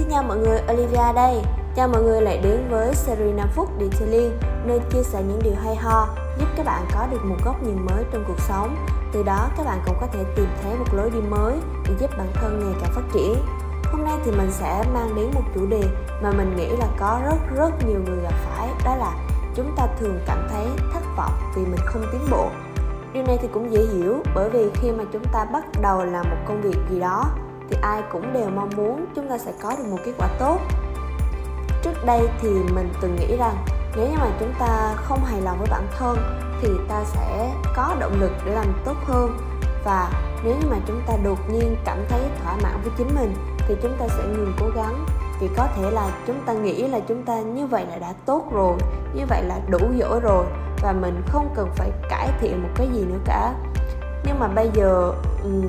xin chào mọi người, Olivia đây. Chào mọi người lại đến với series 5 phút Detailing, nơi chia sẻ những điều hay ho, giúp các bạn có được một góc nhìn mới trong cuộc sống. Từ đó các bạn cũng có thể tìm thấy một lối đi mới để giúp bản thân ngày càng phát triển. Hôm nay thì mình sẽ mang đến một chủ đề mà mình nghĩ là có rất rất nhiều người gặp phải, đó là chúng ta thường cảm thấy thất vọng vì mình không tiến bộ. Điều này thì cũng dễ hiểu bởi vì khi mà chúng ta bắt đầu làm một công việc gì đó thì ai cũng đều mong muốn chúng ta sẽ có được một kết quả tốt. Trước đây thì mình từng nghĩ rằng nếu như mà chúng ta không hài lòng với bản thân thì ta sẽ có động lực để làm tốt hơn. Và nếu như mà chúng ta đột nhiên cảm thấy thỏa mãn với chính mình thì chúng ta sẽ ngừng cố gắng. Vì có thể là chúng ta nghĩ là chúng ta như vậy là đã tốt rồi, như vậy là đủ giỏi rồi và mình không cần phải cải thiện một cái gì nữa cả. Nhưng mà bây giờ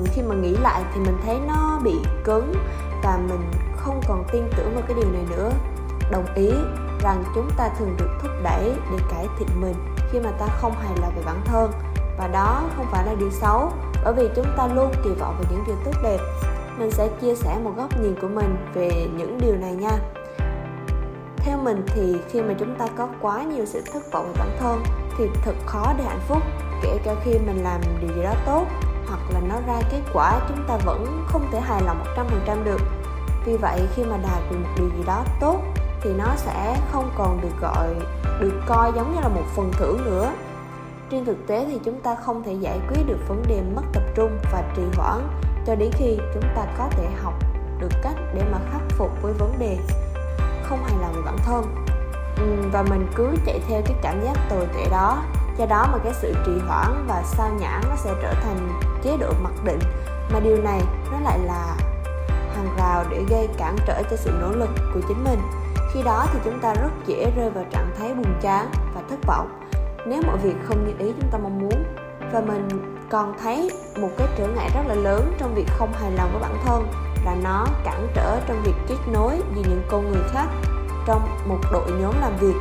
khi mà nghĩ lại thì mình thấy nó bị cứng và mình không còn tin tưởng vào cái điều này nữa. Đồng ý rằng chúng ta thường được thúc đẩy để cải thiện mình khi mà ta không hài lòng về bản thân. Và đó không phải là điều xấu, bởi vì chúng ta luôn kỳ vọng vào những điều tốt đẹp. Mình sẽ chia sẻ một góc nhìn của mình về những điều này nha. Theo mình thì khi mà chúng ta có quá nhiều sự thất vọng về bản thân thì thật khó để hạnh phúc, kể cả khi mình làm điều gì đó tốt hoặc là nó ra kết quả chúng ta vẫn không thể hài lòng 100% được. Vì vậy, khi mà đạt được một điều gì đó tốt thì nó sẽ không còn được gọi, được coi giống như là một phần thưởng nữa. Trên thực tế thì chúng ta không thể giải quyết được vấn đề mất tập trung và trì hoãn cho đến khi chúng ta có thể học được cách để mà khắc phục với vấn đề không hài lòng về bản thân. Và mình cứ chạy theo cái cảm giác tồi tệ đó do đó mà cái sự trì hoãn và sao nhãn nó sẽ trở thành chế độ mặc định. Mà điều này nó lại là hàng rào để gây cản trở cho sự nỗ lực của chính mình. Khi đó thì chúng ta rất dễ rơi vào trạng thái buồn chán và thất vọng. Nếu mọi việc không như ý chúng ta mong muốn, và mình còn thấy một cái trở ngại rất là lớn trong việc không hài lòng với bản thân, là nó cản trở trong việc kết nối với những con người khác trong một đội nhóm làm việc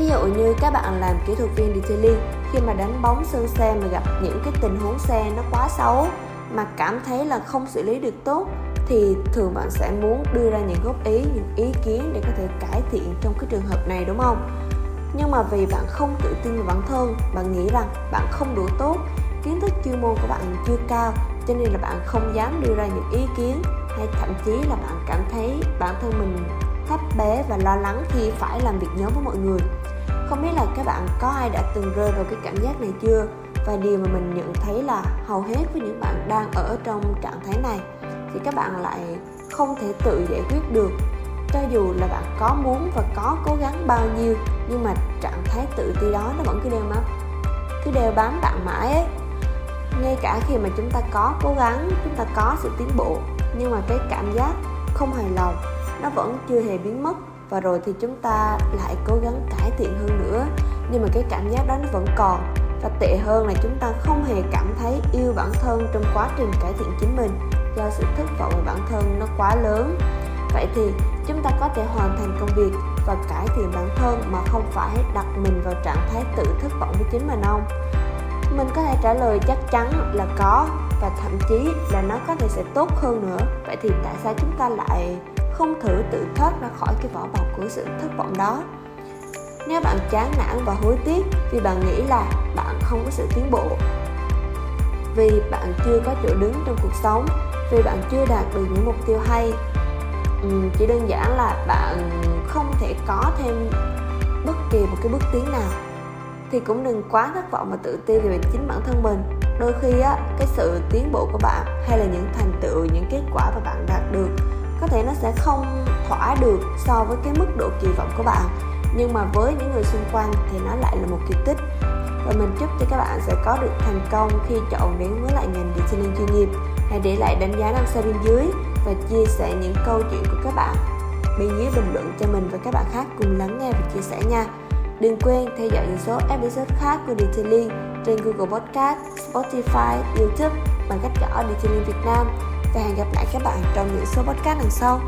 ví dụ như các bạn làm kỹ thuật viên detailing, khi mà đánh bóng sơn xe mà gặp những cái tình huống xe nó quá xấu mà cảm thấy là không xử lý được tốt, thì thường bạn sẽ muốn đưa ra những góp ý, những ý kiến để có thể cải thiện trong cái trường hợp này, đúng không? Nhưng mà vì bạn không tự tin vào bản thân, bạn nghĩ rằng bạn không đủ tốt, kiến thức chuyên môn của bạn chưa cao, cho nên là bạn không dám đưa ra những ý kiến hay thậm chí là bạn cảm thấy bản thân mình thấp bé và lo lắng khi phải làm việc nhóm với mọi người không biết là các bạn có ai đã từng rơi vào cái cảm giác này chưa? Và điều mà mình nhận thấy là hầu hết với những bạn đang ở trong trạng thái này thì các bạn lại không thể tự giải quyết được. Cho dù là bạn có muốn và có cố gắng bao nhiêu, nhưng mà trạng thái tự ti đó nó vẫn cứ đeo bám cứ đeo bám bạn mãi ấy. Ngay cả khi mà chúng ta có cố gắng, chúng ta có sự tiến bộ, nhưng mà cái cảm giác không hài lòng nó vẫn chưa hề biến mất và rồi thì chúng ta lại cố gắng cải thiện hơn nữa. Nhưng mà cái cảm giác đó nó vẫn còn. Và tệ hơn là chúng ta không hề cảm thấy yêu bản thân trong quá trình cải thiện chính mình do sự thất vọng về bản thân nó quá lớn. Vậy thì chúng ta có thể hoàn thành công việc và cải thiện bản thân mà không phải đặt mình vào trạng thái tự thất vọng với chính mình không? Mình có thể trả lời chắc chắn là có và thậm chí là nó có thể sẽ tốt hơn nữa. Vậy thì tại sao chúng ta lại không thử tự thoát ra khỏi cái vỏ bọc của sự thất vọng đó. Nếu bạn chán nản và hối tiếc vì bạn nghĩ là bạn không có sự tiến bộ, vì bạn chưa có chỗ đứng trong cuộc sống, vì bạn chưa đạt được những mục tiêu hay chỉ đơn giản là bạn không thể có thêm bất kỳ một cái bước tiến nào, thì cũng đừng quá thất vọng và tự ti về chính bản thân mình. Đôi khi á, cái sự tiến bộ của bạn hay là những thành tựu, những kết quả mà bạn đạt được có thể nó sẽ không thỏa được so với cái mức độ kỳ vọng của bạn. Nhưng mà với những người xung quanh thì nó lại là một kỳ tích. Và mình chúc cho các bạn sẽ có được thành công khi chọn đến với lại ngành detailing chuyên nghiệp. Hãy để lại đánh giá đằng sau bên dưới và chia sẻ những câu chuyện của các bạn. Bên dưới bình luận cho mình và các bạn khác cùng lắng nghe và chia sẻ nha. Đừng quên theo dõi những số episode khác của Detailing trên Google Podcast, Spotify, YouTube bằng cách gõ Detailing Việt Nam và hẹn gặp lại các bạn trong những số podcast lần sau.